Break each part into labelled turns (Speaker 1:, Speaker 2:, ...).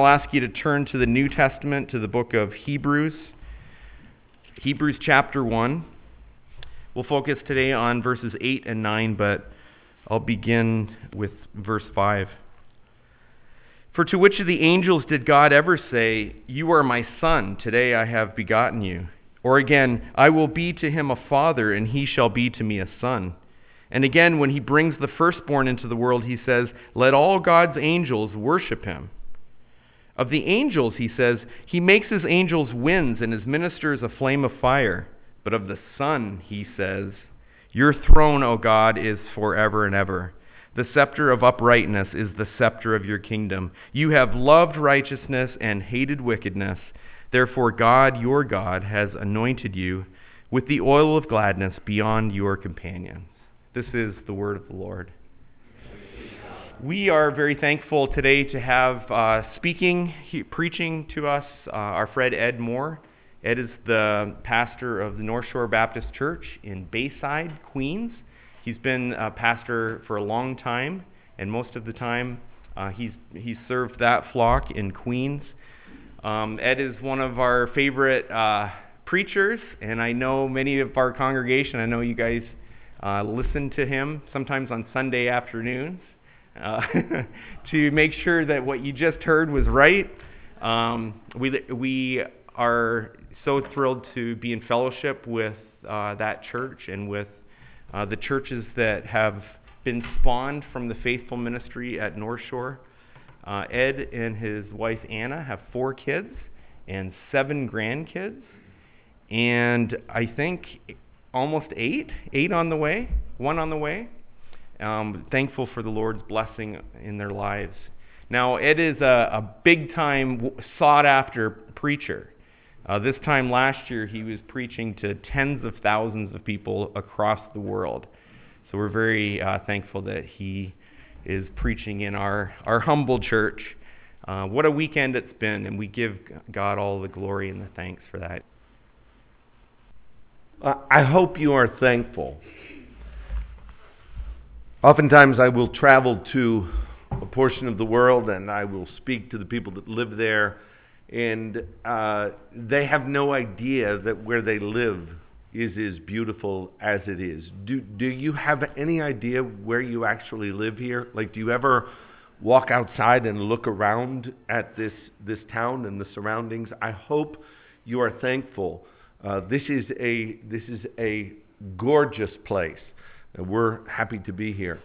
Speaker 1: I'll ask you to turn to the New Testament, to the book of Hebrews, Hebrews chapter 1. We'll focus today on verses 8 and 9, but I'll begin with verse 5. For to which of the angels did God ever say, You are my son, today I have begotten you? Or again, I will be to him a father, and he shall be to me a son. And again, when he brings the firstborn into the world, he says, Let all God's angels worship him. Of the angels, he says, He makes his angels winds and his ministers a flame of fire. But of the Son, he says, Your throne, O God, is forever and ever. The scepter of uprightness is the scepter of your kingdom. You have loved righteousness and hated wickedness. Therefore, God, your God, has anointed you with the oil of gladness beyond your companions. This is the word of the Lord. We are very thankful today to have uh, speaking, he, preaching to us uh, our friend Ed Moore. Ed is the pastor of the North Shore Baptist Church in Bayside, Queens. He's been a pastor for a long time, and most of the time uh, he's, he's served that flock in Queens. Um, Ed is one of our favorite uh, preachers, and I know many of our congregation, I know you guys uh, listen to him sometimes on Sunday afternoons uh, to make sure that what you just heard was right. Um, we, we are so thrilled to be in fellowship with uh, that church and with uh, the churches that have been spawned from the faithful ministry at North Shore. Uh, Ed and his wife Anna have four kids and seven grandkids, and I think almost eight, eight on the way, one on the way. Um, thankful for the Lord's blessing in their lives. Now, Ed is a, a big time, sought after preacher. Uh, this time last year, he was preaching to tens of thousands of people across the world. So we're very uh, thankful that he is preaching in our, our humble church. Uh, what a weekend it's been, and we give God all the glory and the thanks for that.
Speaker 2: I hope you are thankful Oftentimes, I will travel to a portion of the world and I will speak to the people that live there, and uh, they have no idea that where they live is as beautiful as it is. Do, do you have any idea where you actually live here? Like, do you ever walk outside and look around at this, this town and the surroundings? I hope you are thankful. Uh, this, is a, this is a gorgeous place. And we're happy to be here.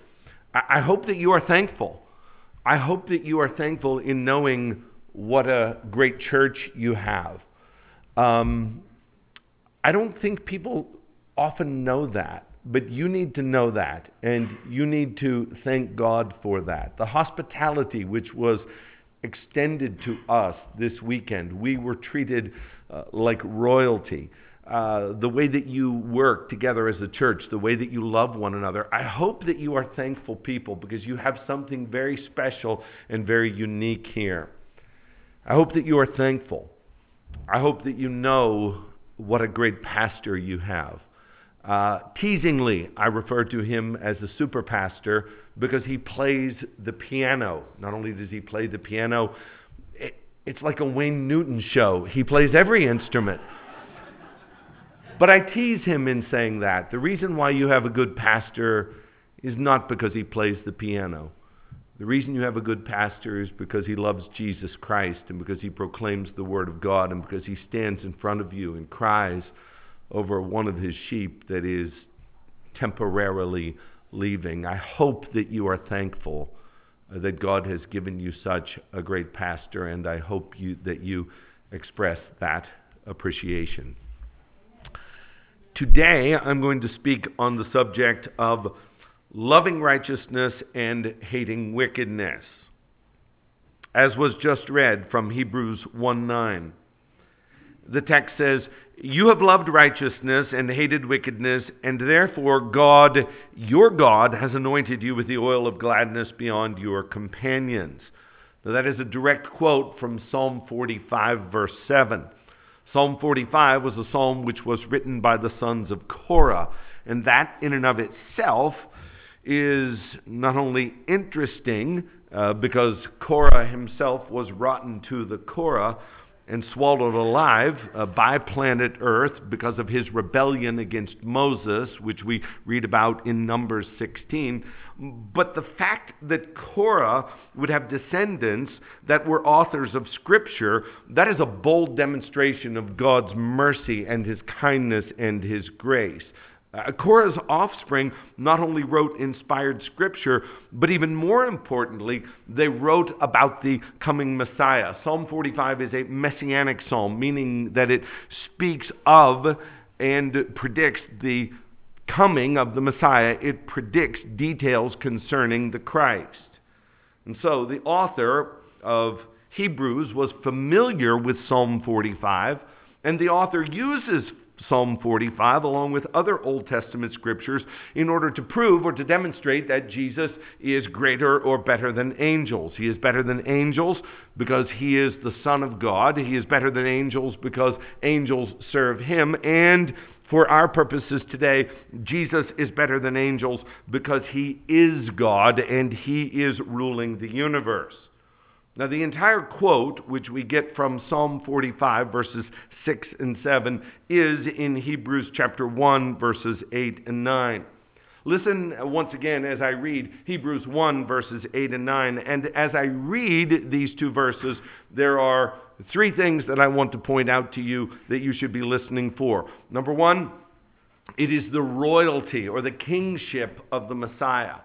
Speaker 2: I hope that you are thankful. I hope that you are thankful in knowing what a great church you have. Um, I don't think people often know that, but you need to know that, and you need to thank God for that. The hospitality which was extended to us this weekend, we were treated uh, like royalty uh, the way that you work together as a church, the way that you love one another. I hope that you are thankful people because you have something very special and very unique here. I hope that you are thankful. I hope that you know what a great pastor you have. Uh, teasingly, I refer to him as the super pastor because he plays the piano. Not only does he play the piano, it, it's like a Wayne Newton show. He plays every instrument. But I tease him in saying that. The reason why you have a good pastor is not because he plays the piano. The reason you have a good pastor is because he loves Jesus Christ and because he proclaims the Word of God and because he stands in front of you and cries over one of his sheep that is temporarily leaving. I hope that you are thankful that God has given you such a great pastor, and I hope you, that you express that appreciation. Today, I'm going to speak on the subject of loving righteousness and hating wickedness, as was just read from Hebrews 1 9. The text says, You have loved righteousness and hated wickedness, and therefore God, your God, has anointed you with the oil of gladness beyond your companions. Now, that is a direct quote from Psalm 45, verse 7. Psalm 45 was a psalm which was written by the sons of Korah, and that in and of itself is not only interesting uh, because Korah himself was rotten to the Korah and swallowed alive uh, by planet Earth because of his rebellion against Moses, which we read about in Numbers 16. But the fact that Korah would have descendants that were authors of Scripture, that is a bold demonstration of God's mercy and his kindness and his grace. Uh, Korah's offspring not only wrote inspired scripture, but even more importantly, they wrote about the coming Messiah. Psalm 45 is a messianic psalm, meaning that it speaks of and predicts the coming of the Messiah. It predicts details concerning the Christ. And so the author of Hebrews was familiar with Psalm 45, and the author uses Psalm 45, along with other Old Testament scriptures, in order to prove or to demonstrate that Jesus is greater or better than angels. He is better than angels because he is the Son of God. He is better than angels because angels serve him. And for our purposes today, Jesus is better than angels because he is God and he is ruling the universe. Now, the entire quote, which we get from Psalm 45, verses 6 and 7, is in Hebrews chapter 1, verses 8 and 9. Listen uh, once again as I read Hebrews 1, verses 8 and 9. And as I read these two verses, there are three things that I want to point out to you that you should be listening for. Number one, it is the royalty or the kingship of the Messiah.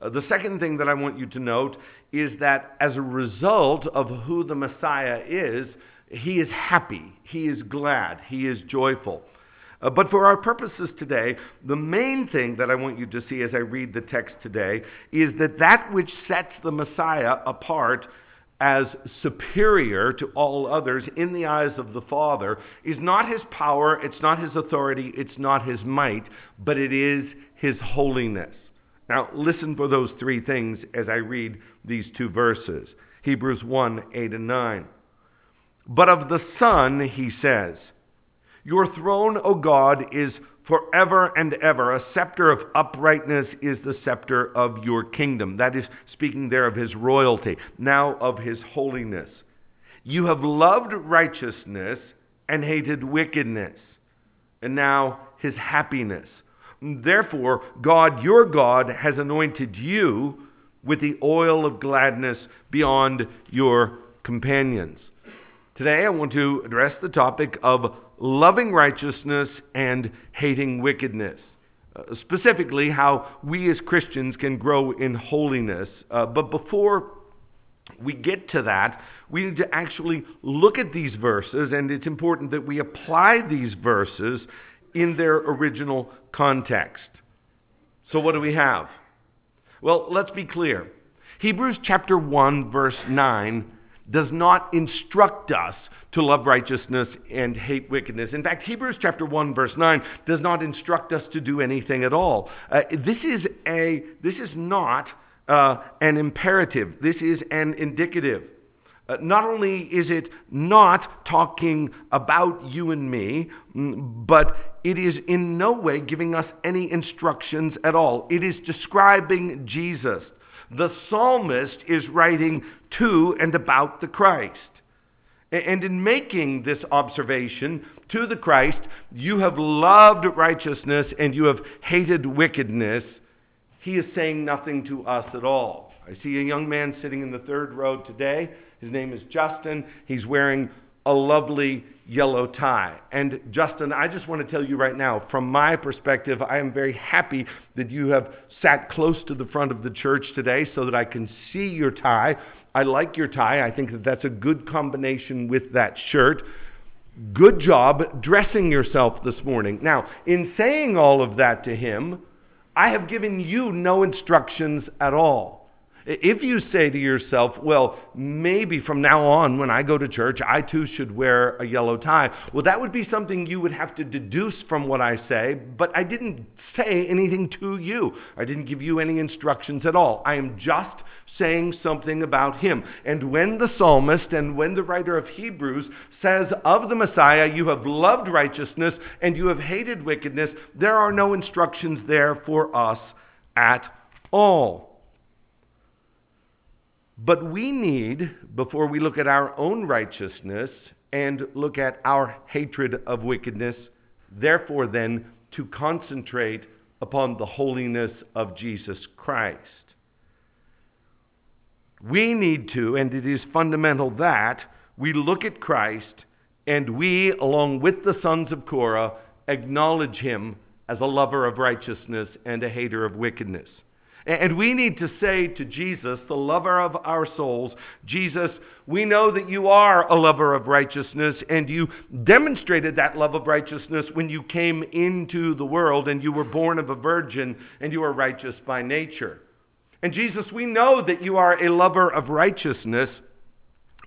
Speaker 2: Uh, the second thing that I want you to note is that as a result of who the Messiah is, he is happy, he is glad, he is joyful. Uh, but for our purposes today, the main thing that I want you to see as I read the text today is that that which sets the Messiah apart as superior to all others in the eyes of the Father is not his power, it's not his authority, it's not his might, but it is his holiness. Now, listen for those three things as I read these two verses Hebrews 1 8 and 9. But of the Son, he says, Your throne, O God, is forever and ever. A scepter of uprightness is the scepter of your kingdom. That is speaking there of his royalty, now of his holiness. You have loved righteousness and hated wickedness, and now his happiness Therefore, God, your God, has anointed you with the oil of gladness beyond your companions. Today, I want to address the topic of loving righteousness and hating wickedness. Uh, specifically, how we as Christians can grow in holiness. Uh, but before we get to that, we need to actually look at these verses, and it's important that we apply these verses in their original context. So, what do we have? Well, let's be clear. Hebrews chapter 1, verse 9 does not instruct us to love righteousness and hate wickedness. In fact, Hebrews chapter 1 verse 9 does not instruct us to do anything at all. Uh, this is a this is not uh, an imperative. This is an indicative. Uh, not only is it not talking about you and me, mm, but it is in no way giving us any instructions at all. It is describing Jesus. The psalmist is writing to and about the Christ. And in making this observation to the Christ, you have loved righteousness and you have hated wickedness. He is saying nothing to us at all. I see a young man sitting in the third row today his name is Justin. He's wearing a lovely yellow tie. And Justin, I just want to tell you right now, from my perspective, I am very happy that you have sat close to the front of the church today so that I can see your tie. I like your tie. I think that that's a good combination with that shirt. Good job dressing yourself this morning. Now, in saying all of that to him, I have given you no instructions at all. If you say to yourself, well, maybe from now on when I go to church, I too should wear a yellow tie, well, that would be something you would have to deduce from what I say, but I didn't say anything to you. I didn't give you any instructions at all. I am just saying something about him. And when the psalmist and when the writer of Hebrews says of the Messiah, you have loved righteousness and you have hated wickedness, there are no instructions there for us at all. But we need, before we look at our own righteousness and look at our hatred of wickedness, therefore, then, to concentrate upon the holiness of Jesus Christ. We need to, and it is fundamental that we look at Christ and we, along with the sons of Korah, acknowledge him as a lover of righteousness and a hater of wickedness. And we need to say to Jesus, the lover of our souls, Jesus, we know that you are a lover of righteousness, and you demonstrated that love of righteousness when you came into the world and you were born of a virgin and you are righteous by nature. And Jesus, we know that you are a lover of righteousness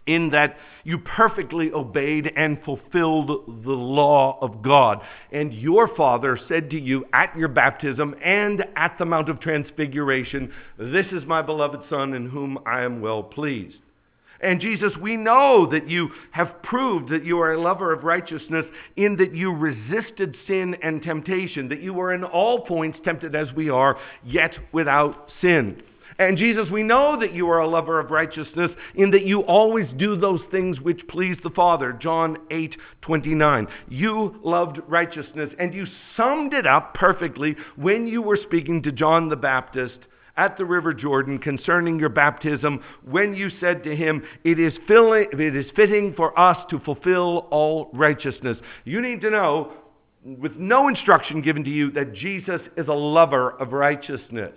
Speaker 2: in that you perfectly obeyed and fulfilled the law of God. And your Father said to you at your baptism and at the Mount of Transfiguration, This is my beloved Son in whom I am well pleased. And Jesus, we know that you have proved that you are a lover of righteousness in that you resisted sin and temptation, that you were in all points tempted as we are, yet without sin. And Jesus, we know that you are a lover of righteousness in that you always do those things which please the Father. John 8 29. You loved righteousness and you summed it up perfectly when you were speaking to John the Baptist at the River Jordan concerning your baptism when you said to him, it is, filling, it is fitting for us to fulfill all righteousness. You need to know, with no instruction given to you, that Jesus is a lover of righteousness.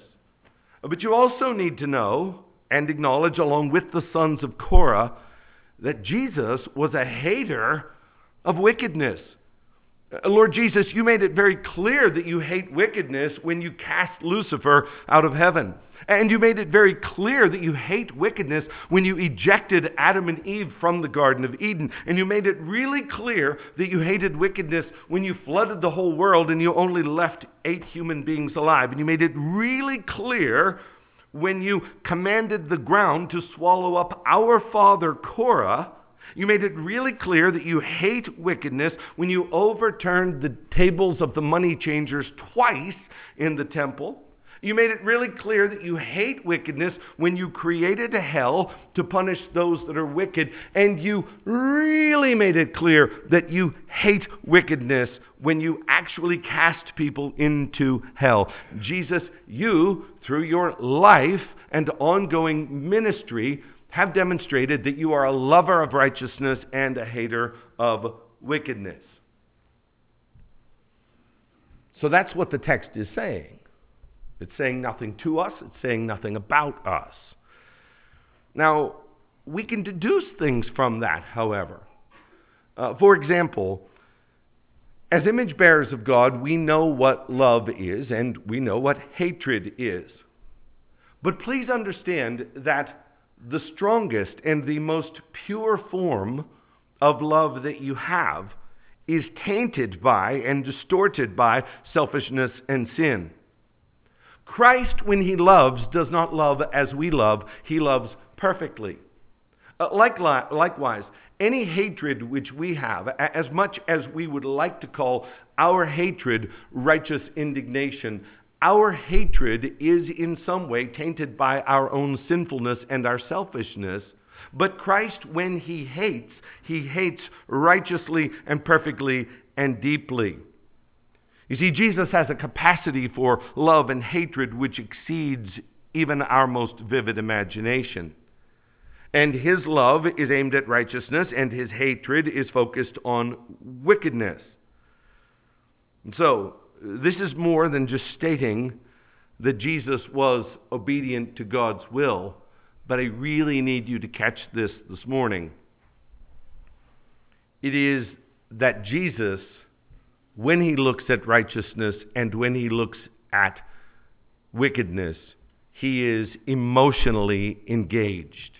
Speaker 2: But you also need to know and acknowledge, along with the sons of Korah, that Jesus was a hater of wickedness. Uh, Lord Jesus, you made it very clear that you hate wickedness when you cast Lucifer out of heaven. And you made it very clear that you hate wickedness when you ejected Adam and Eve from the Garden of Eden. And you made it really clear that you hated wickedness when you flooded the whole world and you only left eight human beings alive. And you made it really clear when you commanded the ground to swallow up our father Korah you made it really clear that you hate wickedness when you overturned the tables of the money changers twice in the temple. You made it really clear that you hate wickedness when you created a hell to punish those that are wicked. And you really made it clear that you hate wickedness when you actually cast people into hell. Jesus, you, through your life and ongoing ministry, have demonstrated that you are a lover of righteousness and a hater of wickedness. So that's what the text is saying. It's saying nothing to us, it's saying nothing about us. Now, we can deduce things from that, however. Uh, for example, as image bearers of God, we know what love is and we know what hatred is. But please understand that the strongest and the most pure form of love that you have is tainted by and distorted by selfishness and sin. Christ, when he loves, does not love as we love, he loves perfectly. Uh, likewise, any hatred which we have, as much as we would like to call our hatred righteous indignation, our hatred is in some way tainted by our own sinfulness and our selfishness. But Christ, when he hates, he hates righteously and perfectly and deeply. You see, Jesus has a capacity for love and hatred which exceeds even our most vivid imagination. And his love is aimed at righteousness, and his hatred is focused on wickedness. And so, this is more than just stating that Jesus was obedient to God's will, but I really need you to catch this this morning. It is that Jesus, when he looks at righteousness and when he looks at wickedness, he is emotionally engaged.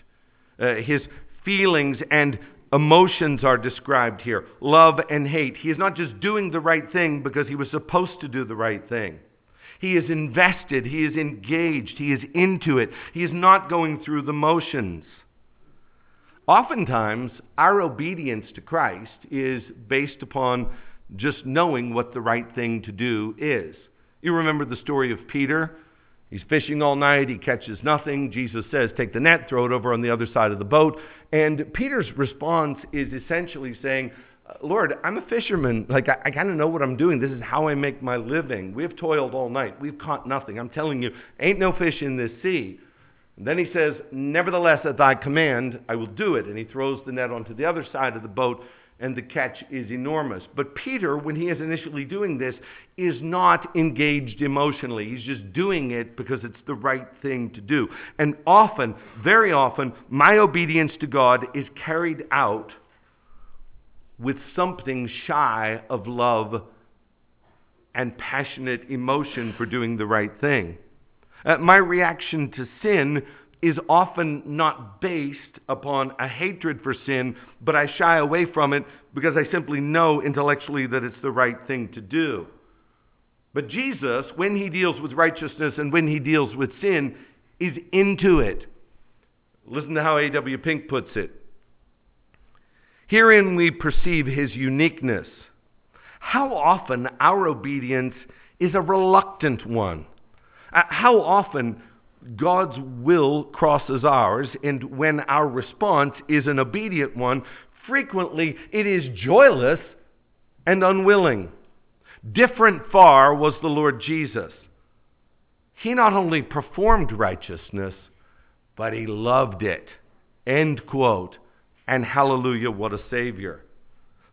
Speaker 2: Uh, his feelings and emotions are described here love and hate. He is not just doing the right thing because he was supposed to do the right thing. He is invested, he is engaged, he is into it. He is not going through the motions. Oftentimes, our obedience to Christ is based upon just knowing what the right thing to do is. You remember the story of Peter He's fishing all night. He catches nothing. Jesus says, Take the net, throw it over on the other side of the boat. And Peter's response is essentially saying, uh, Lord, I'm a fisherman. Like, I, I kind of know what I'm doing. This is how I make my living. We've toiled all night. We've caught nothing. I'm telling you, ain't no fish in this sea. And then he says, Nevertheless, at thy command, I will do it. And he throws the net onto the other side of the boat, and the catch is enormous. But Peter, when he is initially doing this, is not engaged emotionally. He's just doing it because it's the right thing to do. And often, very often, my obedience to God is carried out with something shy of love and passionate emotion for doing the right thing. Uh, my reaction to sin is often not based upon a hatred for sin, but I shy away from it because I simply know intellectually that it's the right thing to do. But Jesus, when he deals with righteousness and when he deals with sin, is into it. Listen to how A.W. Pink puts it Herein we perceive his uniqueness. How often our obedience is a reluctant one. Uh, how often God's will crosses ours, and when our response is an obedient one, frequently it is joyless and unwilling. Different far was the Lord Jesus. He not only performed righteousness, but he loved it. End quote. And hallelujah, what a Savior.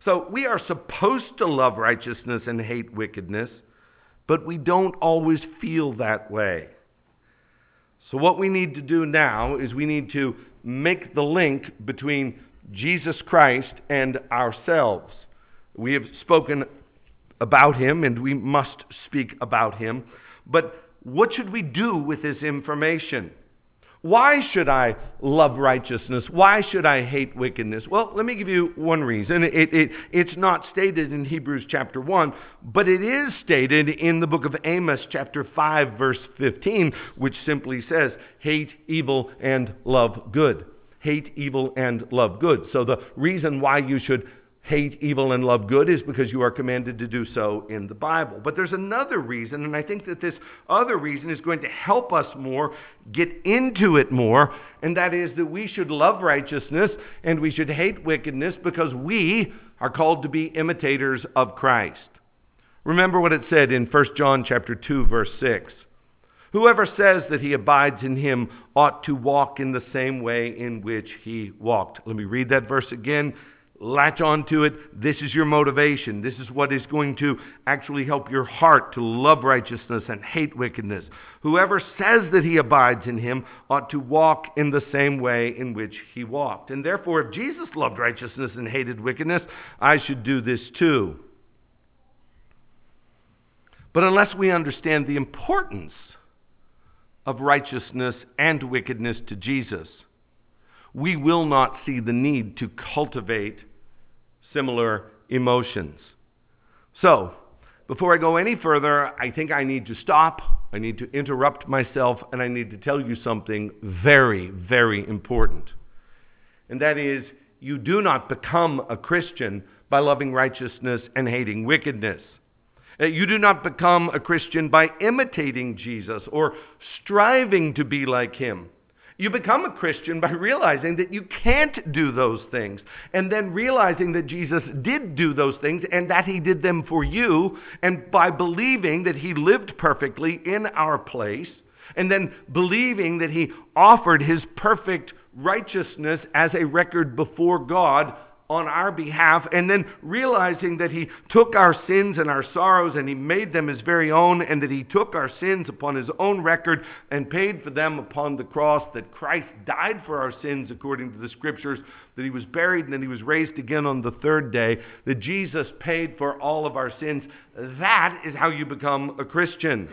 Speaker 2: So we are supposed to love righteousness and hate wickedness, but we don't always feel that way. So, what we need to do now is we need to make the link between Jesus Christ and ourselves. We have spoken about him and we must speak about him, but what should we do with this information? Why should I love righteousness? Why should I hate wickedness? Well, let me give you one reason. It, it, it's not stated in Hebrews chapter 1, but it is stated in the book of Amos, chapter 5, verse 15, which simply says, Hate evil and love good. Hate evil and love good. So the reason why you should hate evil and love good is because you are commanded to do so in the Bible. But there's another reason, and I think that this other reason is going to help us more get into it more, and that is that we should love righteousness and we should hate wickedness because we are called to be imitators of Christ. Remember what it said in 1 John chapter 2 verse 6. Whoever says that he abides in him ought to walk in the same way in which he walked. Let me read that verse again latch onto it. This is your motivation. This is what is going to actually help your heart to love righteousness and hate wickedness. Whoever says that he abides in him ought to walk in the same way in which he walked. And therefore, if Jesus loved righteousness and hated wickedness, I should do this too. But unless we understand the importance of righteousness and wickedness to Jesus, we will not see the need to cultivate similar emotions. So, before I go any further, I think I need to stop. I need to interrupt myself, and I need to tell you something very, very important. And that is, you do not become a Christian by loving righteousness and hating wickedness. Uh, you do not become a Christian by imitating Jesus or striving to be like him. You become a Christian by realizing that you can't do those things, and then realizing that Jesus did do those things and that he did them for you, and by believing that he lived perfectly in our place, and then believing that he offered his perfect righteousness as a record before God on our behalf, and then realizing that He took our sins and our sorrows and He made them His very own, and that He took our sins upon His own record and paid for them upon the cross, that Christ died for our sins according to the Scriptures, that He was buried and that He was raised again on the third day, that Jesus paid for all of our sins. That is how you become a Christian.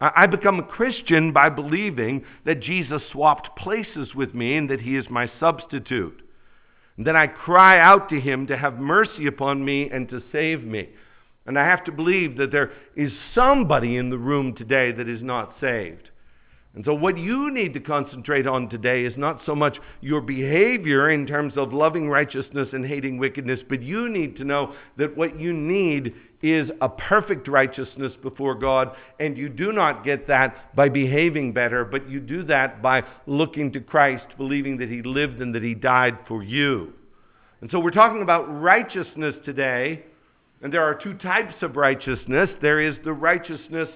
Speaker 2: I become a Christian by believing that Jesus swapped places with me and that He is my substitute. Then I cry out to him to have mercy upon me and to save me. And I have to believe that there is somebody in the room today that is not saved. And so, what you need to concentrate on today is not so much your behavior in terms of loving righteousness and hating wickedness, but you need to know that what you need is a perfect righteousness before God. And you do not get that by behaving better, but you do that by looking to Christ, believing that He lived and that He died for you. And so, we're talking about righteousness today. And there are two types of righteousness there is the righteousness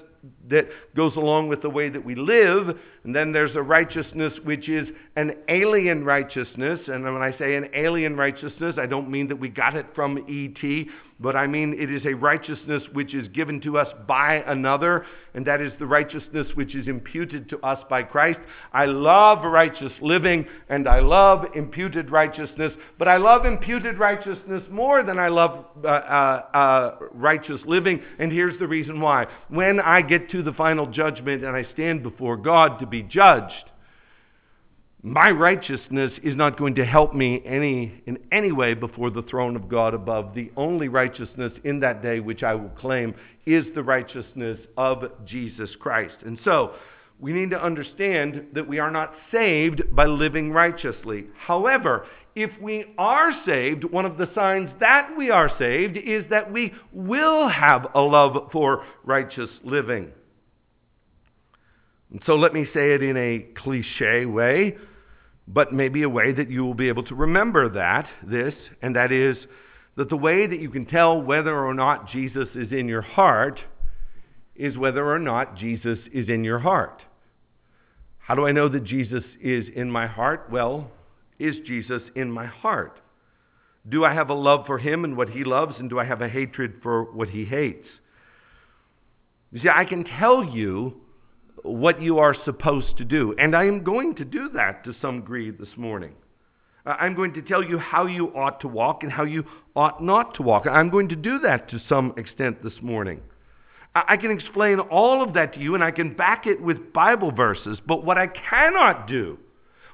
Speaker 2: that goes along with the way that we live. And then there's a righteousness which is an alien righteousness. And when I say an alien righteousness, I don't mean that we got it from E.T., but I mean it is a righteousness which is given to us by another, and that is the righteousness which is imputed to us by Christ. I love righteous living and I love imputed righteousness, but I love imputed righteousness more than I love uh, uh, uh, righteous living, and here's the reason why. When I get to the final judgment and I stand before God to be judged, my righteousness is not going to help me any in any way before the throne of God above. The only righteousness in that day which I will claim is the righteousness of Jesus Christ. And so, we need to understand that we are not saved by living righteously. However, if we are saved, one of the signs that we are saved is that we will have a love for righteous living. And so let me say it in a cliche way but maybe a way that you will be able to remember that, this, and that is that the way that you can tell whether or not Jesus is in your heart is whether or not Jesus is in your heart. How do I know that Jesus is in my heart? Well, is Jesus in my heart? Do I have a love for him and what he loves, and do I have a hatred for what he hates? You see, I can tell you what you are supposed to do. And I am going to do that to some degree this morning. I'm going to tell you how you ought to walk and how you ought not to walk. I'm going to do that to some extent this morning. I can explain all of that to you and I can back it with Bible verses, but what I cannot do,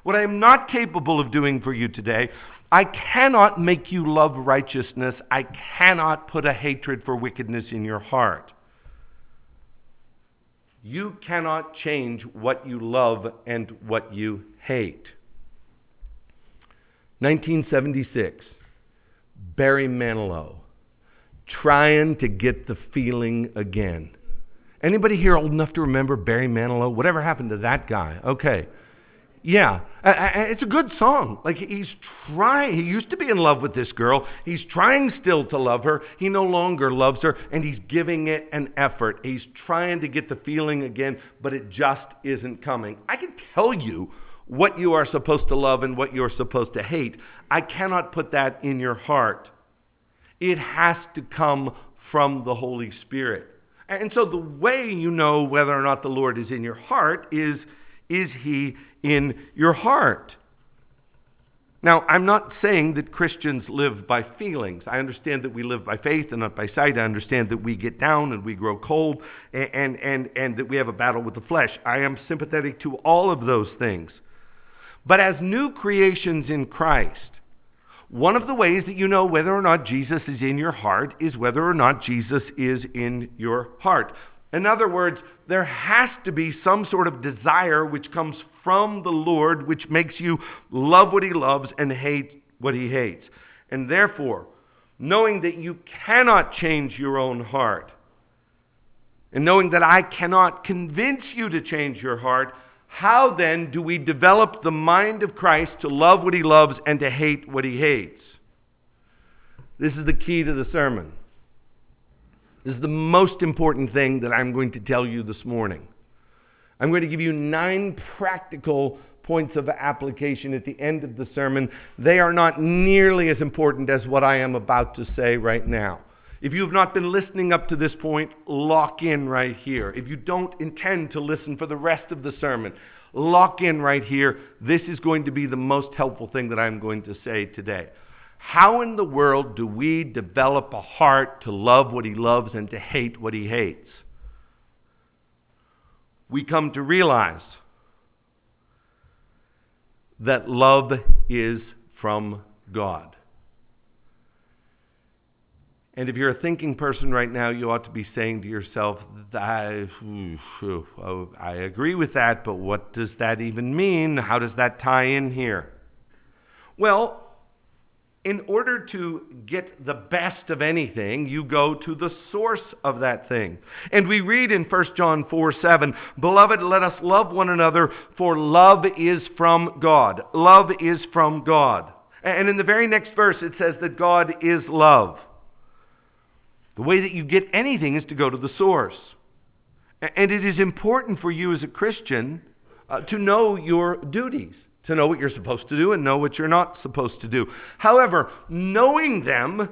Speaker 2: what I am not capable of doing for you today, I cannot make you love righteousness. I cannot put a hatred for wickedness in your heart. You cannot change what you love and what you hate. 1976, Barry Manilow, trying to get the feeling again. Anybody here old enough to remember Barry Manilow? Whatever happened to that guy? Okay. Yeah, it's a good song. Like he's trying, he used to be in love with this girl. He's trying still to love her. He no longer loves her, and he's giving it an effort. He's trying to get the feeling again, but it just isn't coming. I can tell you what you are supposed to love and what you're supposed to hate. I cannot put that in your heart. It has to come from the Holy Spirit. And so the way you know whether or not the Lord is in your heart is is he in your heart? Now, I'm not saying that Christians live by feelings. I understand that we live by faith and not by sight. I understand that we get down and we grow cold and, and, and, and that we have a battle with the flesh. I am sympathetic to all of those things. But as new creations in Christ, one of the ways that you know whether or not Jesus is in your heart is whether or not Jesus is in your heart. In other words, there has to be some sort of desire which comes from the Lord, which makes you love what He loves and hate what He hates. And therefore, knowing that you cannot change your own heart, and knowing that I cannot convince you to change your heart, how then do we develop the mind of Christ to love what He loves and to hate what He hates? This is the key to the sermon. This is the most important thing that I'm going to tell you this morning. I'm going to give you nine practical points of application at the end of the sermon. They are not nearly as important as what I am about to say right now. If you have not been listening up to this point, lock in right here. If you don't intend to listen for the rest of the sermon, lock in right here. This is going to be the most helpful thing that I'm going to say today. How in the world do we develop a heart to love what he loves and to hate what he hates? We come to realize that love is from God. And if you're a thinking person right now, you ought to be saying to yourself, I, I agree with that, but what does that even mean? How does that tie in here? Well, in order to get the best of anything, you go to the source of that thing. And we read in 1 John 4 7, Beloved, let us love one another, for love is from God. Love is from God. And in the very next verse, it says that God is love. The way that you get anything is to go to the source. And it is important for you as a Christian uh, to know your duties, to know what you're supposed to do and know what you're not supposed to do. However, knowing them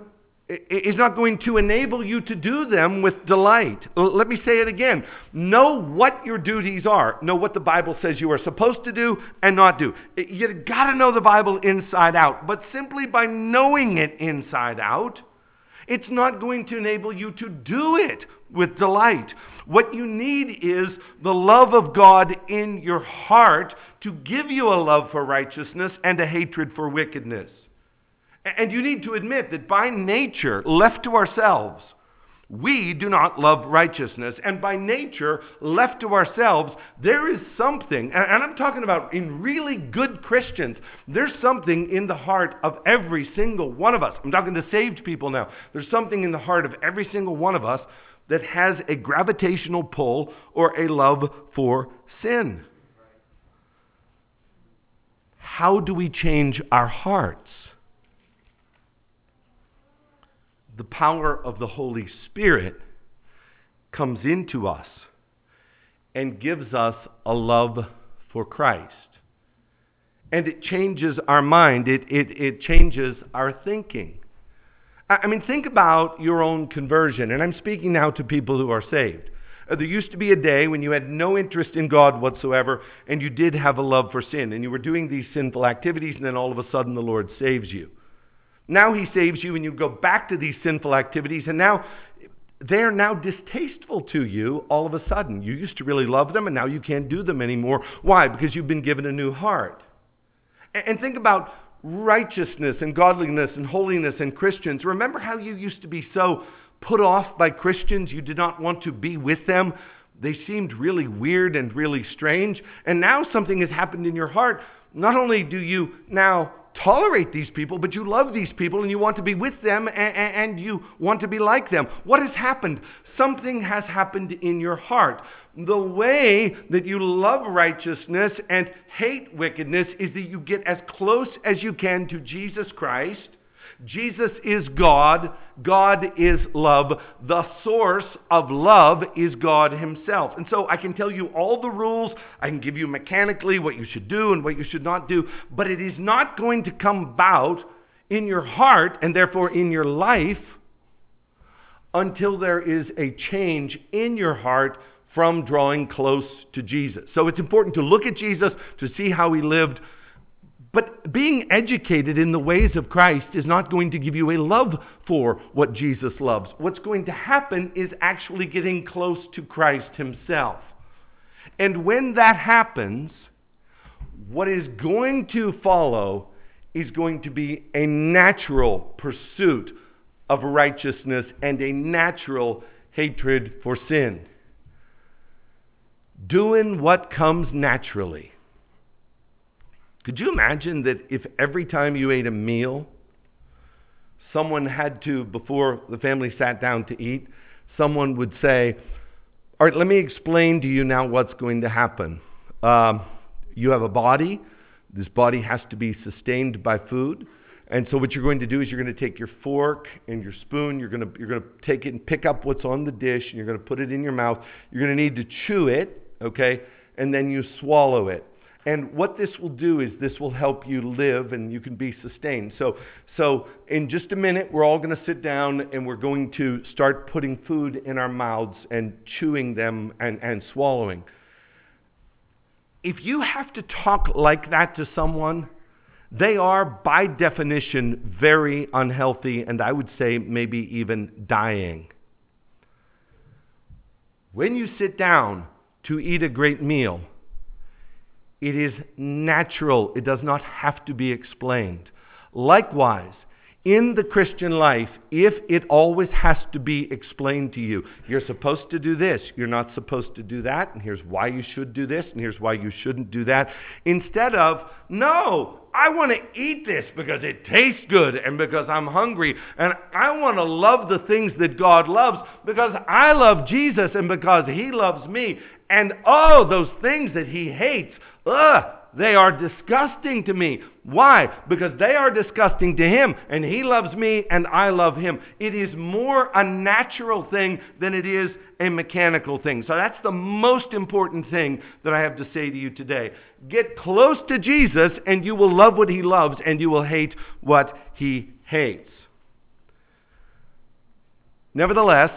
Speaker 2: is not going to enable you to do them with delight. Let me say it again. Know what your duties are. Know what the Bible says you are supposed to do and not do. You got to know the Bible inside out. But simply by knowing it inside out, it's not going to enable you to do it with delight. What you need is the love of God in your heart to give you a love for righteousness and a hatred for wickedness. And you need to admit that by nature, left to ourselves, we do not love righteousness. And by nature, left to ourselves, there is something, and I'm talking about in really good Christians, there's something in the heart of every single one of us. I'm talking to saved people now. There's something in the heart of every single one of us that has a gravitational pull or a love for sin. How do we change our hearts? the power of the Holy Spirit comes into us and gives us a love for Christ. And it changes our mind, it, it, it changes our thinking. I mean, think about your own conversion, and I'm speaking now to people who are saved. Uh, there used to be a day when you had no interest in God whatsoever, and you did have a love for sin, and you were doing these sinful activities, and then all of a sudden the Lord saves you. Now he saves you and you go back to these sinful activities, and now they're now distasteful to you all of a sudden. You used to really love them, and now you can't do them anymore. Why? Because you've been given a new heart. And think about righteousness and godliness and holiness and Christians. Remember how you used to be so put off by Christians? You did not want to be with them. They seemed really weird and really strange. And now something has happened in your heart. Not only do you now tolerate these people, but you love these people and you want to be with them and, you want to be like them. What has happened? Something has happened in your heart. The way that you love righteousness and hate wickedness is that you get as close as you can to Jesus Christ Jesus is God. God is love. The source of love is God Himself. And so I can tell you all the rules. I can give you mechanically what you should do and what you should not do. But it is not going to come about in your heart and therefore in your life until there is a change in your heart from drawing close to Jesus. So it's important to look at Jesus to see how He lived but being educated in the ways of Christ is not going to give you a love for what Jesus loves. What's going to happen is actually getting close to Christ Himself. And when that happens, what is going to follow is going to be a natural pursuit of righteousness and a natural hatred for sin. Doing what comes naturally. Could you imagine that if every time you ate a meal, someone had to, before the family sat down to eat, someone would say, All right, let me explain to you now what's going to happen. Um, you have a body, this body has to be sustained by food. And so what you're going to do is you're going to take your fork and your spoon, you're going to, you're going to take it and pick up what's on the dish, and you're going to put it in your mouth. You're going to need to chew it, okay? And then you swallow it. And what this will do is this will help you live and you can be sustained. So, so in just a minute, we're all going to sit down and we're going to start putting food in our mouths and chewing them and, and swallowing. If you have to talk like that to someone, they are by definition very unhealthy and I would say maybe even dying. When you sit down to eat a great meal, it is natural, it does not have to be explained. Likewise, in the Christian life, if it always has to be explained to you, you're supposed to do this, you're not supposed to do that, and here's why you should do this, and here's why you shouldn't do that, instead of, no, I want to eat this because it tastes good and because I'm hungry, and I want to love the things that God loves because I love Jesus and because He loves me, and oh, those things that He hates, ugh they are disgusting to me. Why? Because they are disgusting to him, and he loves me, and I love him. It is more a natural thing than it is a mechanical thing. So that's the most important thing that I have to say to you today. Get close to Jesus, and you will love what he loves, and you will hate what he hates. Nevertheless,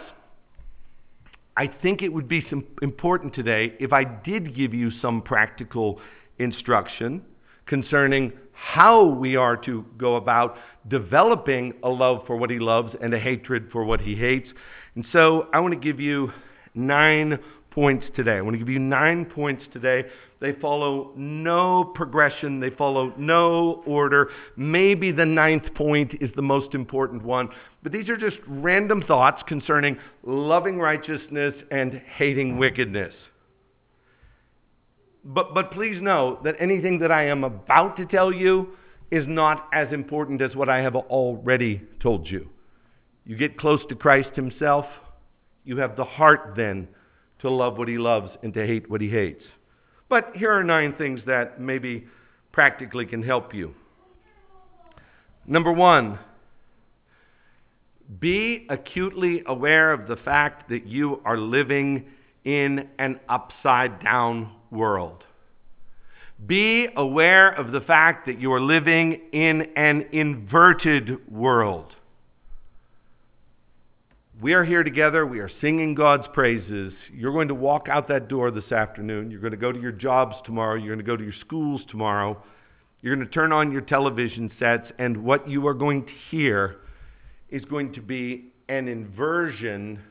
Speaker 2: I think it would be important today if I did give you some practical instruction concerning how we are to go about developing a love for what he loves and a hatred for what he hates. And so I want to give you nine points today. I want to give you nine points today. They follow no progression, they follow no order. Maybe the ninth point is the most important one, but these are just random thoughts concerning loving righteousness and hating wickedness. But, but please know that anything that I am about to tell you is not as important as what I have already told you. You get close to Christ Himself, you have the heart then to love what He loves and to hate what He hates. But here are nine things that maybe practically can help you. Number one, be acutely aware of the fact that you are living in an upside down world. Be aware of the fact that you are living in an inverted world. We are here together. We are singing God's praises. You're going to walk out that door this afternoon. You're going to go to your jobs tomorrow. You're going to go to your schools tomorrow. You're going to turn on your television sets, and what you are going to hear is going to be an inversion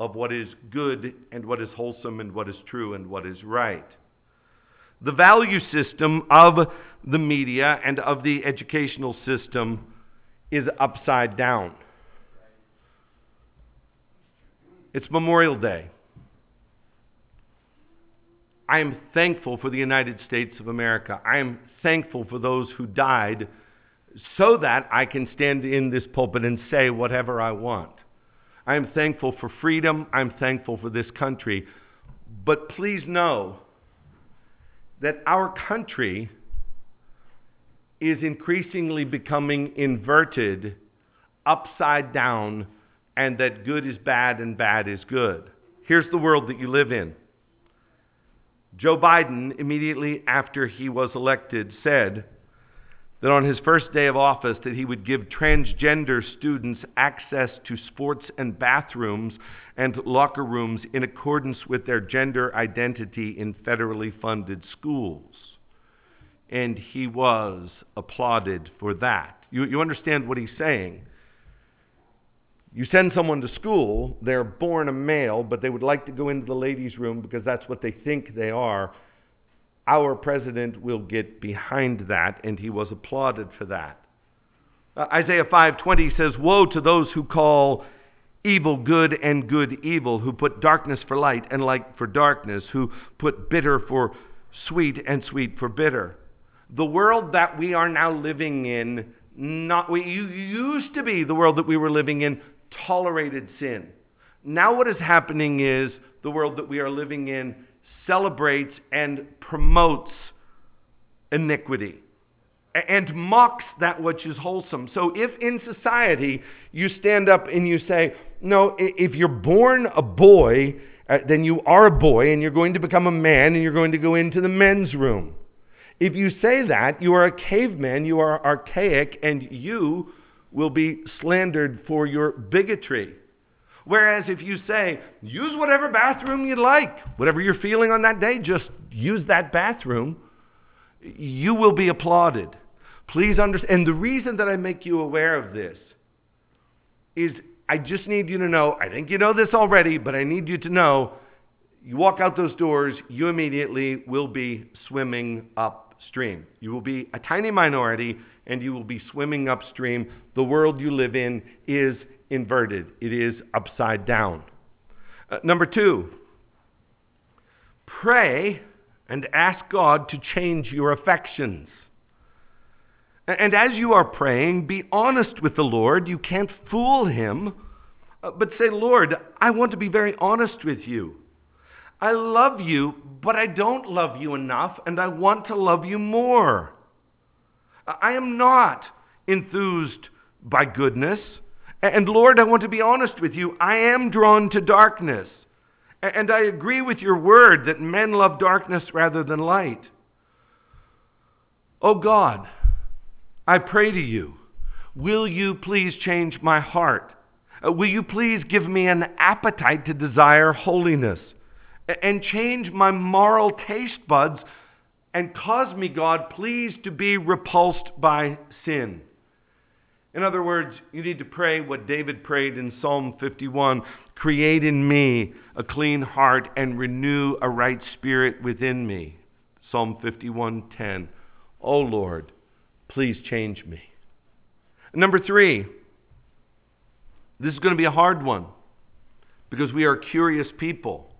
Speaker 2: of what is good and what is wholesome and what is true and what is right. The value system of the media and of the educational system is upside down. It's Memorial Day. I am thankful for the United States of America. I am thankful for those who died so that I can stand in this pulpit and say whatever I want. I am thankful for freedom. I'm thankful for this country. But please know that our country is increasingly becoming inverted, upside down, and that good is bad and bad is good. Here's the world that you live in. Joe Biden, immediately after he was elected, said, that on his first day of office that he would give transgender students access to sports and bathrooms and locker rooms in accordance with their gender identity in federally funded schools and he was applauded for that you, you understand what he's saying you send someone to school they're born a male but they would like to go into the ladies room because that's what they think they are our president will get behind that, and he was applauded for that. Uh, Isaiah 5:20 says, "Woe to those who call evil good and good evil, who put darkness for light and light for darkness, who put bitter for sweet and sweet for bitter." The world that we are now living in, not we used to be the world that we were living in, tolerated sin. Now what is happening is the world that we are living in celebrates and promotes iniquity and mocks that which is wholesome. So, if in society you stand up and you say, No, if you're born a boy, uh, then you are a boy and you're going to become a man and you're going to go into the men's room. If you say that, you are a caveman, you are archaic, and you will be slandered for your bigotry. Whereas if you say, use whatever bathroom you like, whatever you're feeling on that day, just use that bathroom, you will be applauded. Please understand. And the reason that I make you aware of this is I just need you to know, I think you know this already, but I need you to know you walk out those doors, you immediately will be swimming upstream. You will be a tiny minority and you will be swimming upstream. The world you live in is inverted, it is upside down. Uh, number two, pray and ask God to change your affections. And as you are praying, be honest with the Lord. You can't fool him, uh, but say, Lord, I want to be very honest with you. I love you, but I don't love you enough, and I want to love you more. I am not enthused by goodness. And Lord, I want to be honest with you. I am drawn to darkness. And I agree with your word that men love darkness rather than light. Oh God, I pray to you, will you please change my heart? Uh, will you please give me an appetite to desire holiness and change my moral taste buds and cause me, God, please, to be repulsed by sin? In other words, you need to pray what David prayed in Psalm 51 Create in me a clean heart and renew a right spirit within me. Psalm 51:10. Oh Lord, please change me. Number 3. This is going to be a hard one because we are curious people.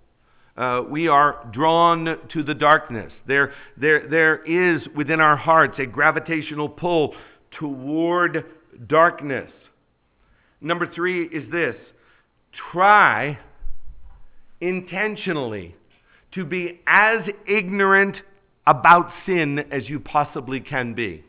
Speaker 2: Uh, we are drawn to the darkness. There, there, there is within our hearts a gravitational pull toward darkness. Number three is this try intentionally to be as ignorant about sin as you possibly can be.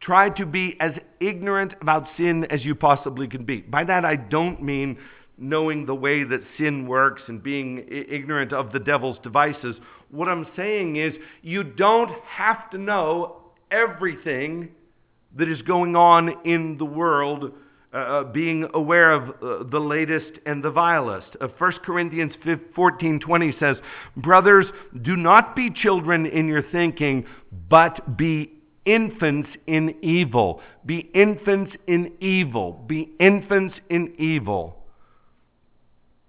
Speaker 2: Try to be as ignorant about sin as you possibly can be. By that, I don't mean knowing the way that sin works and being ignorant of the devil's devices. What I'm saying is, you don't have to know everything that is going on in the world, uh, uh being aware of uh, the latest and the vilest. Uh, 1 Corinthians 14 20 says, Brothers, do not be children in your thinking, but be infants in evil. Be infants in evil. Be infants in evil.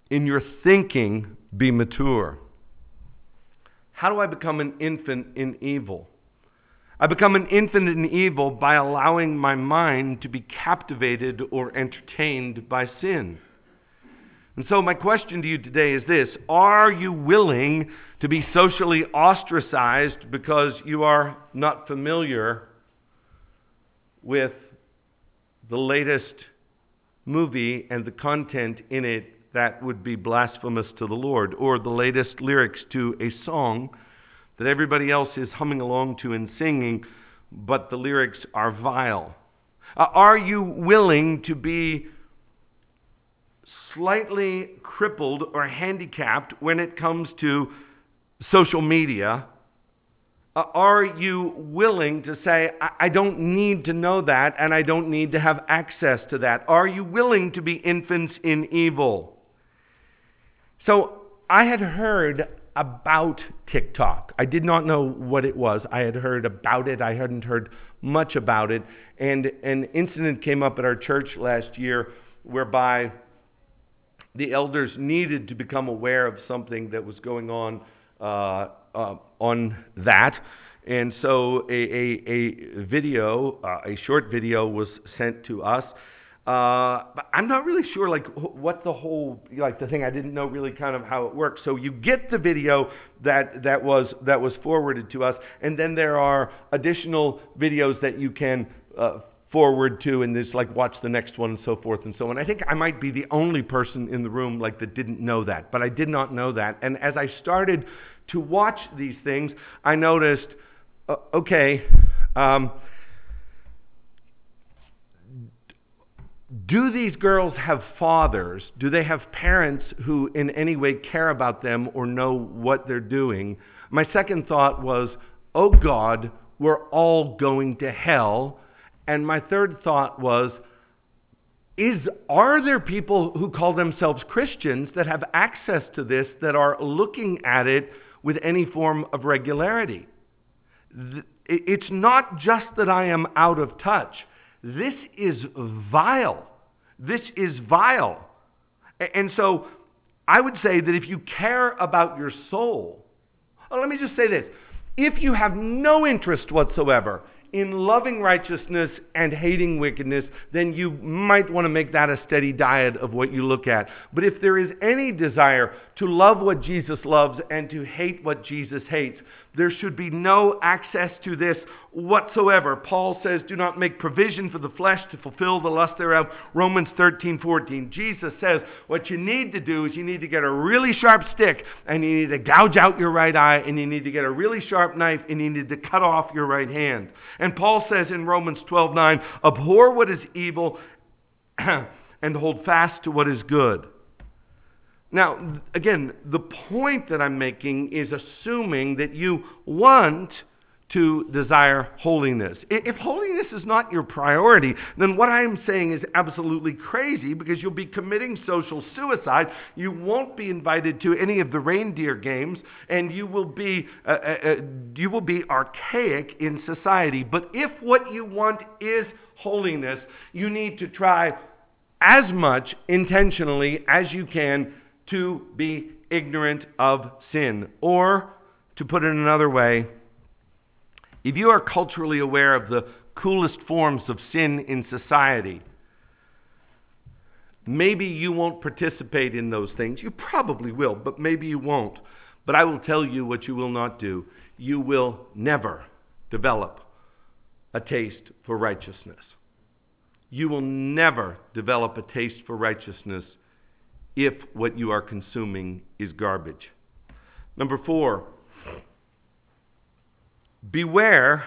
Speaker 2: In your thinking, be mature. How do I become an infant in evil? I become an infant in evil by allowing my mind to be captivated or entertained by sin. And so, my question to you today is this Are you willing to be socially ostracized because you are not familiar with the latest movie and the content in it that would be blasphemous to the Lord, or the latest lyrics to a song that everybody else is humming along to and singing, but the lyrics are vile? Uh, are you willing to be slightly crippled or handicapped when it comes to social media? Uh, are you willing to say, I-, I don't need to know that and I don't need to have access to that? Are you willing to be infants in evil? So I had heard about TikTok. I did not know what it was. I had heard about it. I hadn't heard much about it. And an incident came up at our church last year whereby the elders needed to become aware of something that was going on uh, uh, on that. And so a, a, a video, uh, a short video was sent to us uh, but I'm not really sure like what the whole like the thing I didn't know really kind of how it works. So you get the video that that was that was forwarded to us, and then there are additional videos that you can uh, forward to, and there's like watch the next one and so forth and so on. I think I might be the only person in the room like that didn't know that, but I did not know that. And as I started to watch these things, I noticed, uh, okay. Um, do these girls have fathers? Do they have parents who in any way care about them or know what they're doing? My second thought was, oh God, we're all going to hell. And my third thought was, is are there people who call themselves Christians that have access to this that are looking at it with any form of regularity? It's not just that I am out of touch. This is vile. This is vile. And so I would say that if you care about your soul, oh, let me just say this. If you have no interest whatsoever in loving righteousness and hating wickedness, then you might want to make that a steady diet of what you look at. But if there is any desire to love what Jesus loves and to hate what Jesus hates, there should be no access to this whatsoever. Paul says, Do not make provision for the flesh to fulfill the lust thereof. Romans 13, 14. Jesus says, What you need to do is you need to get a really sharp stick and you need to gouge out your right eye and you need to get a really sharp knife and you need to cut off your right hand. And Paul says in Romans 12, 9, Abhor what is evil and hold fast to what is good. Now, again, the point that I'm making is assuming that you want to desire holiness. If holiness is not your priority, then what I'm saying is absolutely crazy because you'll be committing social suicide. You won't be invited to any of the reindeer games, and you will be uh, uh, uh you will be archaic in society. But if what you want is holiness, you need to try as much intentionally as you can to be ignorant of sin. Or, to put it another way, if you are culturally aware of the coolest forms of sin in society, maybe you won't participate in those things. You probably will, but maybe you won't. But I will tell you what you will not do. You will never develop a taste for righteousness. You will never develop a taste for righteousness if what you are consuming is garbage. Number four, beware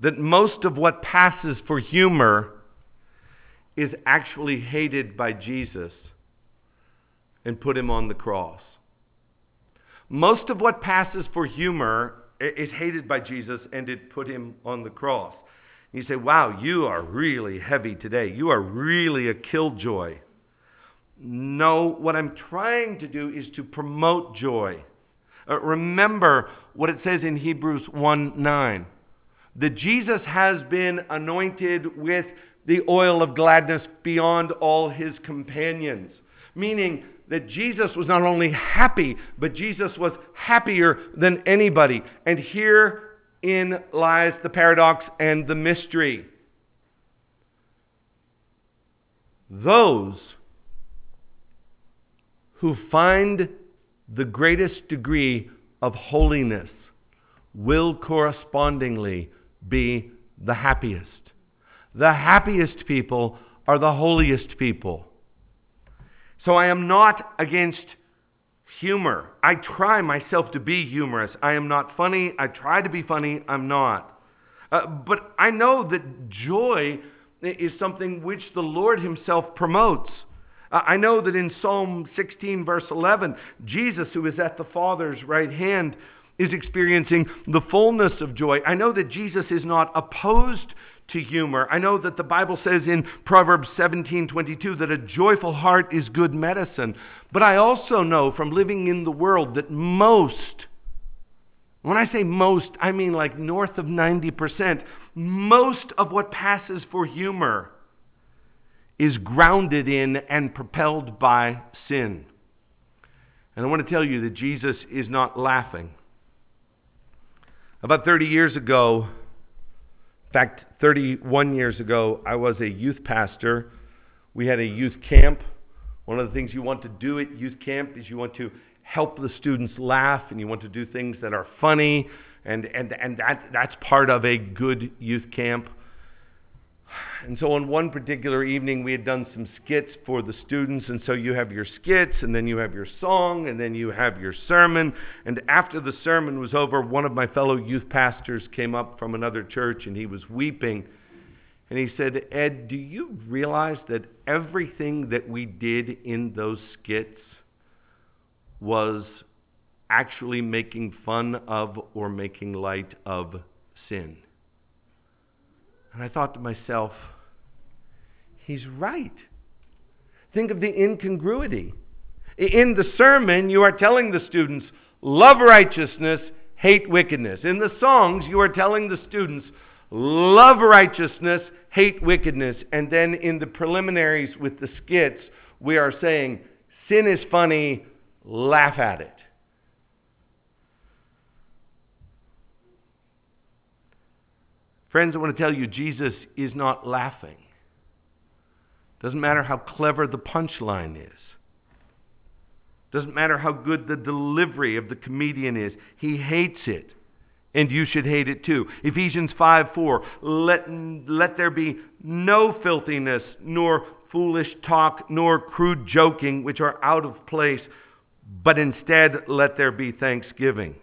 Speaker 2: that most of what passes for humor is actually hated by Jesus and put him on the cross. Most of what passes for humor is hated by Jesus and it put him on the cross. You say, wow, you are really heavy today. You are really a killjoy. No, what I'm trying to do is to promote joy. Uh, remember what it says in Hebrews 1 9 that Jesus has been anointed with the oil of gladness beyond all his companions. Meaning that Jesus was not only happy, but Jesus was happier than anybody. And herein lies the paradox and the mystery. Those who find the greatest degree of holiness will correspondingly be the happiest. The happiest people are the holiest people. So I am not against humor. I try myself to be humorous. I am not funny. I try to be funny. I'm not. Uh, but I know that joy is something which the Lord Himself promotes. I know that in Psalm 16, verse 11, Jesus, who is at the Father's right hand, is experiencing the fullness of joy. I know that Jesus is not opposed to humor. I know that the Bible says in Proverbs 17 22 that a joyful heart is good medicine. But I also know from living in the world that most, when I say most, I mean like north of 90%, most of what passes for humor is grounded in and propelled by sin. And I want to tell you that Jesus is not laughing. About 30 years ago, in fact, 31 years ago, I was a youth pastor. We had a youth camp. One of the things you want to do at youth camp is you want to help the students laugh and you want to do things that are funny, and, and, and that, that's part of a good youth camp. And so on one particular evening, we had done some skits for the students. And so you have your skits, and then you have your song, and then you have your sermon. And after the sermon was over, one of my fellow youth pastors came up from another church and he was weeping. And he said, Ed, do you realize that everything that we did in those skits was actually making fun of or making light of sin? And I thought to myself, he's right. Think of the incongruity. In the sermon, you are telling the students, love righteousness, hate wickedness. In the songs, you are telling the students, love righteousness, hate wickedness. And then in the preliminaries with the skits, we are saying, sin is funny, laugh at it. Friends, I want to tell you, Jesus is not laughing. Doesn't matter how clever the punchline is. Doesn't matter how good the delivery of the comedian is. He hates it. And you should hate it too. Ephesians 5 4. Let, let there be no filthiness, nor foolish talk, nor crude joking, which are out of place, but instead let there be thanksgiving.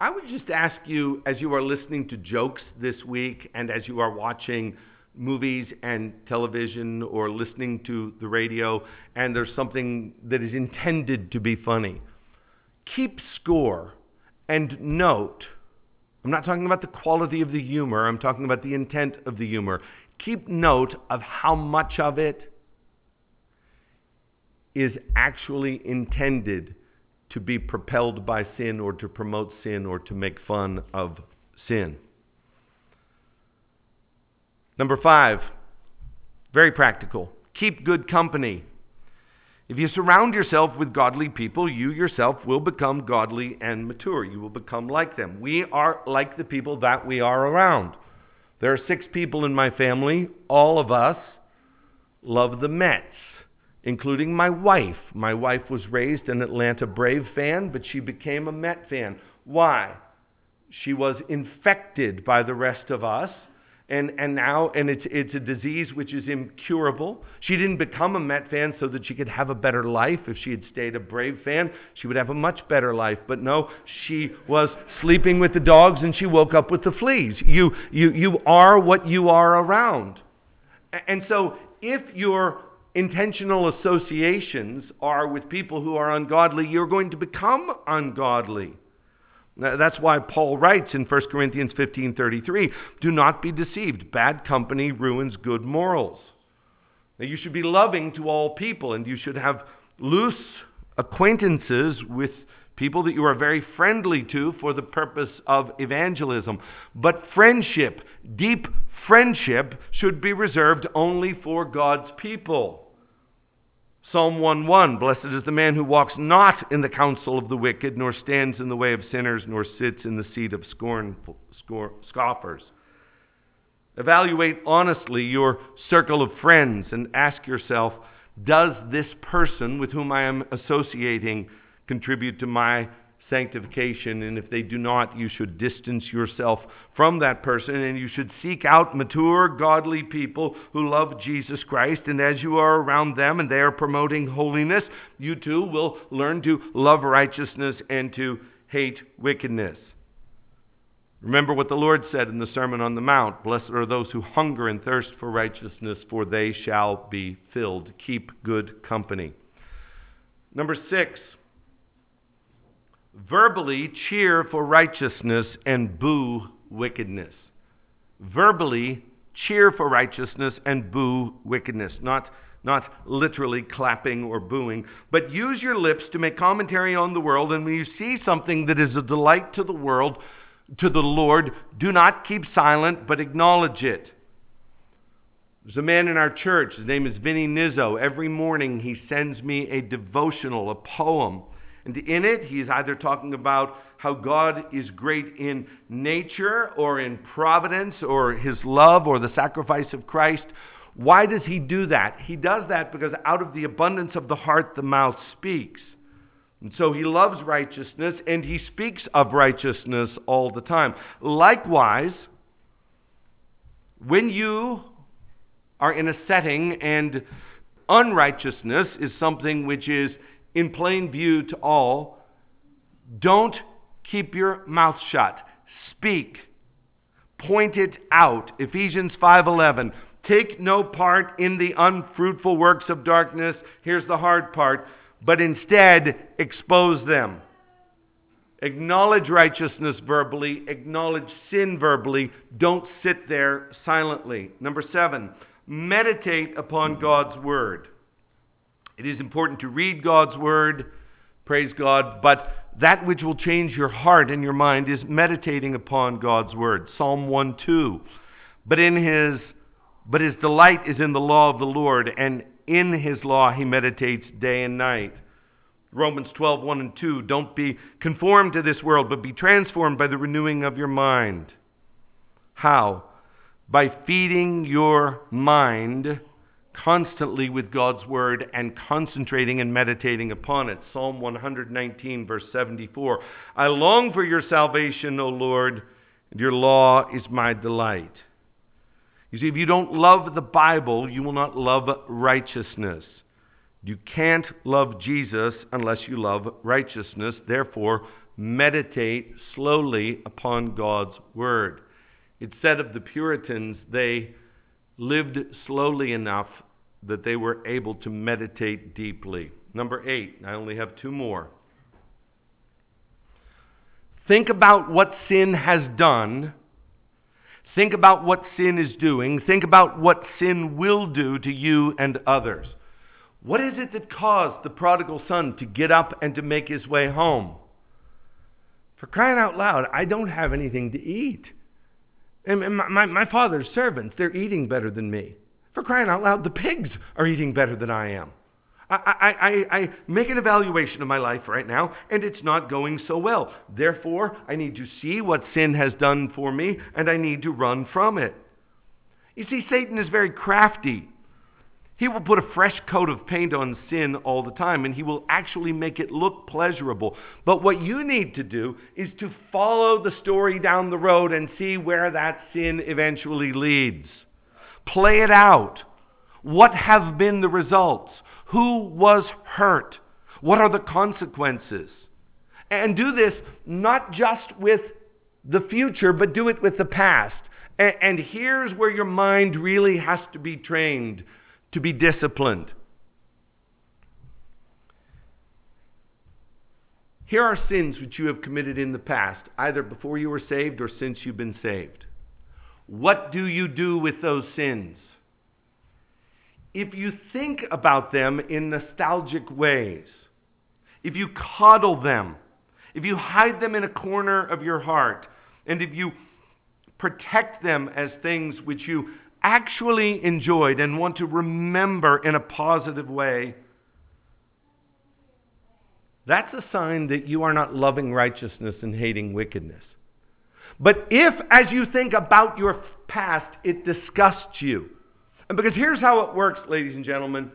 Speaker 2: I, would just ask you, as you are listening to jokes this week and as you are watching movies and television or listening to the radio, and there's something that is intended to be funny, keep score and note. I'm not talking about the quality of the humor, I'm talking about the intent of the humor. Keep note of how much of it is actually intended to be propelled by sin or to promote sin or to make fun of sin. Number five, very practical keep good company. If you surround yourself with godly people, you yourself will become godly and mature. You will become like them. We are like the people that we are around. There are six people in my family. All of us love the Mets, including my wife. My wife was raised an Atlanta Brave fan, but she became a Met fan. Why? She was infected by the rest of us and, and now and it's, it's a disease which is incurable she didn't become a met fan so that she could have a better life if she had stayed a brave fan she would have a much better life but no she was sleeping with the dogs and she woke up with the fleas you, you, you are what you are around and so if your intentional associations are with people who are ungodly you're going to become ungodly that's why Paul writes in 1 Corinthians 15:33, "Do not be deceived. Bad company ruins good morals." Now you should be loving to all people and you should have loose acquaintances with people that you are very friendly to for the purpose of evangelism. But friendship, deep friendship should be reserved only for God's people. Psalm 1:1 Blessed is the man who walks not in the counsel of the wicked, nor stands in the way of sinners, nor sits in the seat of scornful, scoffers. Evaluate honestly your circle of friends and ask yourself Does this person with whom I am associating contribute to my sanctification. And if they do not, you should distance yourself from that person and you should seek out mature, godly people who love Jesus Christ. And as you are around them and they are promoting holiness, you too will learn to love righteousness and to hate wickedness. Remember what the Lord said in the Sermon on the Mount Blessed are those who hunger and thirst for righteousness, for they shall be filled. Keep good company. Number six, verbally cheer for righteousness and boo wickedness. Verbally cheer for righteousness and boo wickedness. Not, not literally clapping or booing, but use your lips to make commentary on the world. And when you see something that is a delight to the world, to the Lord, do not keep silent, but acknowledge it. There's a man in our church, his name is Vinny Nizzo. Every morning he sends me a devotional, a poem and in it, he is either talking about how God is great in nature or in providence or his love or the sacrifice of Christ. Why does he do that? He does that because out of the abundance of the heart, the mouth speaks. And so he loves righteousness and he speaks of righteousness all the time. Likewise, when you are in a setting and unrighteousness is something which is in plain view to all, don't keep your mouth shut. Speak. Point it out. Ephesians 5:11. Take no part in the unfruitful works of darkness. Here's the hard part, but instead expose them. Acknowledge righteousness verbally, acknowledge sin verbally. Don't sit there silently. Number 7, meditate upon God's word. It is important to read God's word, praise God, but that which will change your heart and your mind is meditating upon God's word. Psalm 1 2. But in his but his delight is in the law of the Lord, and in his law he meditates day and night. Romans 12, 1 and 2. Don't be conformed to this world, but be transformed by the renewing of your mind. How? By feeding your mind constantly with God's word and concentrating and meditating upon it. Psalm 119, verse 74. I long for your salvation, O Lord, and your law is my delight. You see, if you don't love the Bible, you will not love righteousness. You can't love Jesus unless you love righteousness. Therefore, meditate slowly upon God's word. It's said of the Puritans, they lived slowly enough that they were able to meditate deeply. Number eight, I only have two more. Think about what sin has done. Think about what sin is doing. Think about what sin will do to you and others. What is it that caused the prodigal son to get up and to make his way home? For crying out loud, I don't have anything to eat. And my, my, my father's servants, they're eating better than me. For crying out loud, the pigs are eating better than I am. I, I, I, make an evaluation of my life right now, and it's not going so well. Therefore, I need to see what sin has done for me, and I need to run from it. You see, Satan is very crafty. He will put a fresh coat of paint on sin all the time, and he will actually make it look pleasurable. But what you need to do is to follow the story down the road and see where that sin eventually leads. Play it out. What have been the results? Who was hurt? What are the consequences? And do this not just with the future, but do it with the past. And, here's where your mind really has to be trained to be disciplined. Here are sins which you have committed in the past, either before you were saved or since you've been saved. What do you do with those sins? If you think about them in nostalgic ways, if you coddle them, if you hide them in a corner of your heart, and if you protect them as things which you actually enjoyed and want to remember in a positive way, that's a sign that you are not loving righteousness and hating wickedness. But if, as you think about your past, it disgusts you, and because here's how it works, ladies and gentlemen.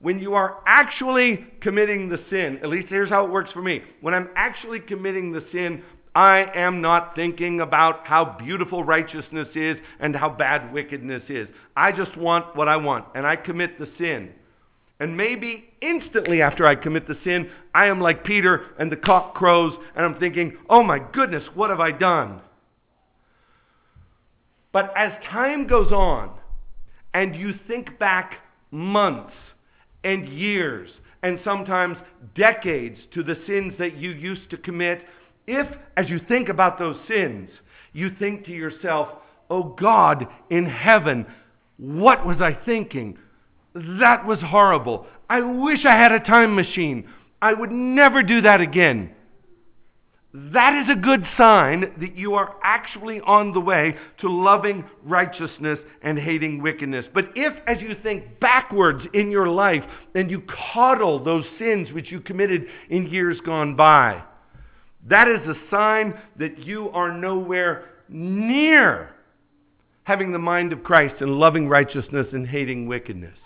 Speaker 2: When you are actually committing the sin, at least here's how it works for me. When I'm actually committing the sin, I am not thinking about how beautiful righteousness is and how bad wickedness is. I just want what I want, and I commit the sin. And maybe instantly after I commit the sin, I am like Peter and the cock crows, and I'm thinking, oh my goodness, what have I done? But as time goes on, and you think back months and years, and sometimes decades to the sins that you used to commit, if, as you think about those sins, you think to yourself, oh God in heaven, what was I thinking? That was horrible. I wish I had a time machine. I would never do that again. That is a good sign that you are actually on the way to loving righteousness and hating wickedness. But if, as you think backwards in your life and you coddle those sins which you committed in years gone by, that is a sign that you are nowhere near having the mind of Christ and loving righteousness and hating wickedness.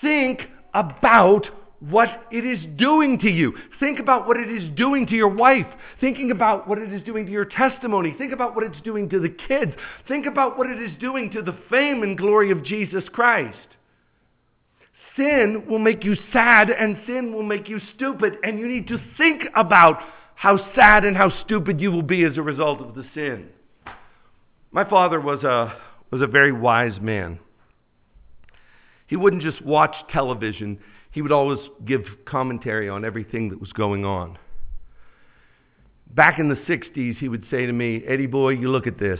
Speaker 2: Think about what it is doing to you. Think about what it is doing to your wife. Thinking about what it is doing to your testimony. Think about what it's doing to the kids. Think about what it is doing to the fame and glory of Jesus Christ. Sin will make you sad and sin will make you stupid, and you need to think about how sad and how stupid you will be as a result of the sin. My father was a, was a very wise man. He wouldn't just watch television, he would always give commentary on everything that was going on. Back in the 60s, he would say to me, Eddie boy, you look at this.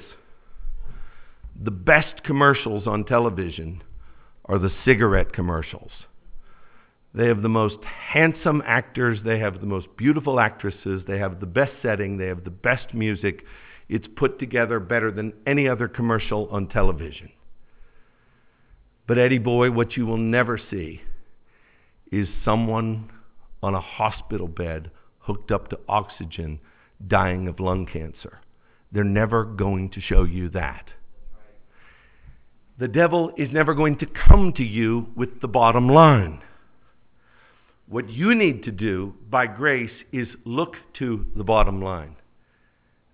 Speaker 2: The best commercials on television are the cigarette commercials. They have the most handsome actors. They have the most beautiful actresses. They have the best setting. They have the best music. It's put together better than any other commercial on television. But, Eddie Boy, what you will never see is someone on a hospital bed, hooked up to oxygen, dying of lung cancer. They're never going to show you that. The devil is never going to come to you with the bottom line. What you need to do by grace is look to the bottom line.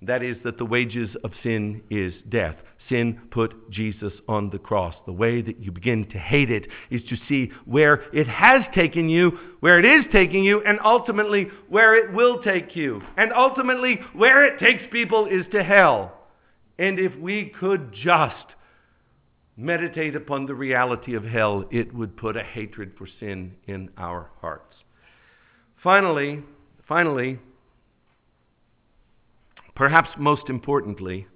Speaker 2: That is, that the wages of sin is death. Sin put Jesus on the cross. The way that you begin to hate it is to see where it has taken you, where it is taking you, and ultimately where it will take you. And ultimately, where it takes people is to hell. And if we could just meditate upon the reality of hell, it would put a hatred for sin in our hearts. Finally, finally, perhaps most importantly,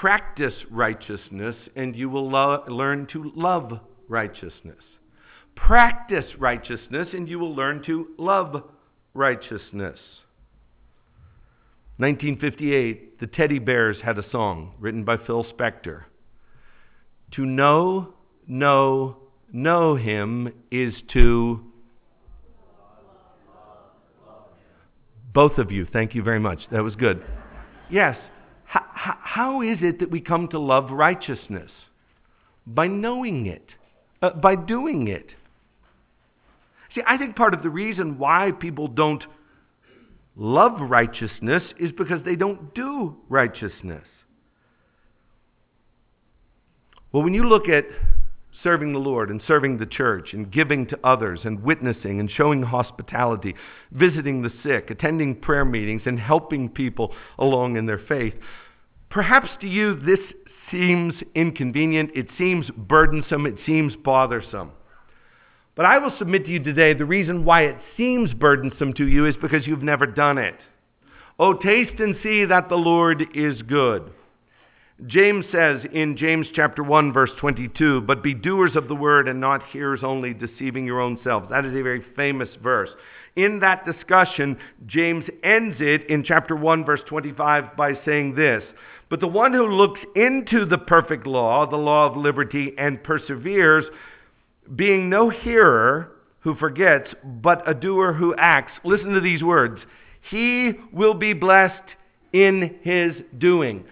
Speaker 2: practice righteousness and you will lo- learn to love righteousness. Practice righteousness and you will learn to love righteousness. 1958, the Teddy Bears had a song written by Phil Spector. To know, know, know him is to. Both of you, thank you very much. That was good. Yes. How is it that we come to love righteousness? By knowing it, uh, by doing it. See, I think part of the reason why people don't love righteousness is because they don't do righteousness. Well, when you look at serving the Lord and serving the church and giving to others and witnessing and showing hospitality, visiting the sick, attending prayer meetings, and helping people along in their faith, perhaps to you this seems inconvenient, it seems burdensome, it seems bothersome. But I will submit to you today the reason why it seems burdensome to you is because you've never done it. Oh, taste and see that the Lord is good. James says in James chapter 1 verse 22, "But be doers of the word and not hearers only, deceiving your own selves." That is a very famous verse. In that discussion, James ends it in chapter 1 verse 25 by saying this, "But the one who looks into the perfect law, the law of liberty, and perseveres, being no hearer who forgets, but a doer who acts. Listen to these words He will be blessed in his doing.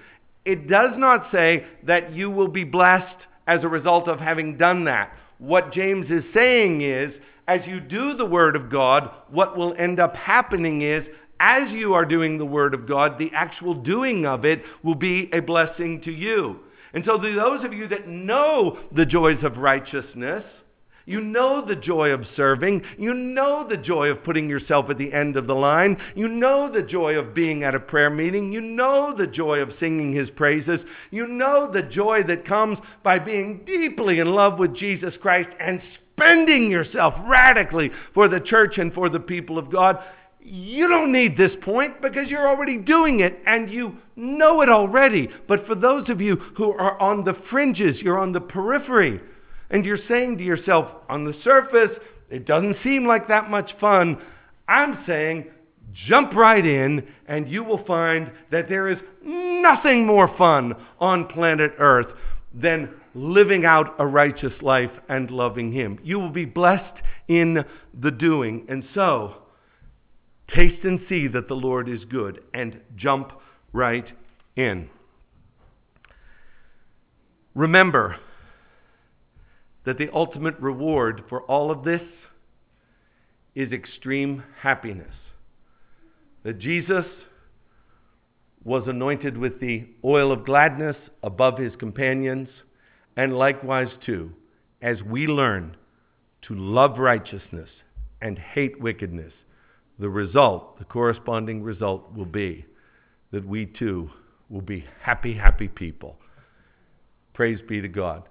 Speaker 2: It does not say that you will be blessed as a result of having done that. What James is saying is, as you do the Word of God, what will end up happening is, as you are doing the Word of God, the actual doing of it will be a blessing to you. And so, to those of you that know the joys of righteousness, you know the joy of serving. You know the joy of putting yourself at the end of the line. You know the joy of being at a prayer meeting. You know the joy of singing his praises. You know the joy that comes by being deeply in love with Jesus Christ and spending yourself radically for the church and for the people of God. You don't need this point because you're already doing it and you know it already. But for those of you who are on the fringes, you're on the periphery, and you're saying to yourself, on the surface, it doesn't seem like that much fun. I'm saying, jump right in, and you will find that there is nothing more fun on planet Earth than living out a righteous life and loving Him. You will be blessed in the doing. And so, Taste and see that the Lord is good and jump right in. Remember that the ultimate reward for all of this is extreme happiness. That Jesus was anointed with the oil of gladness above his companions, and likewise, too, as we learn to love righteousness and hate wickedness the result, the corresponding result, will be that we too will be happy, happy people. Praise be to God.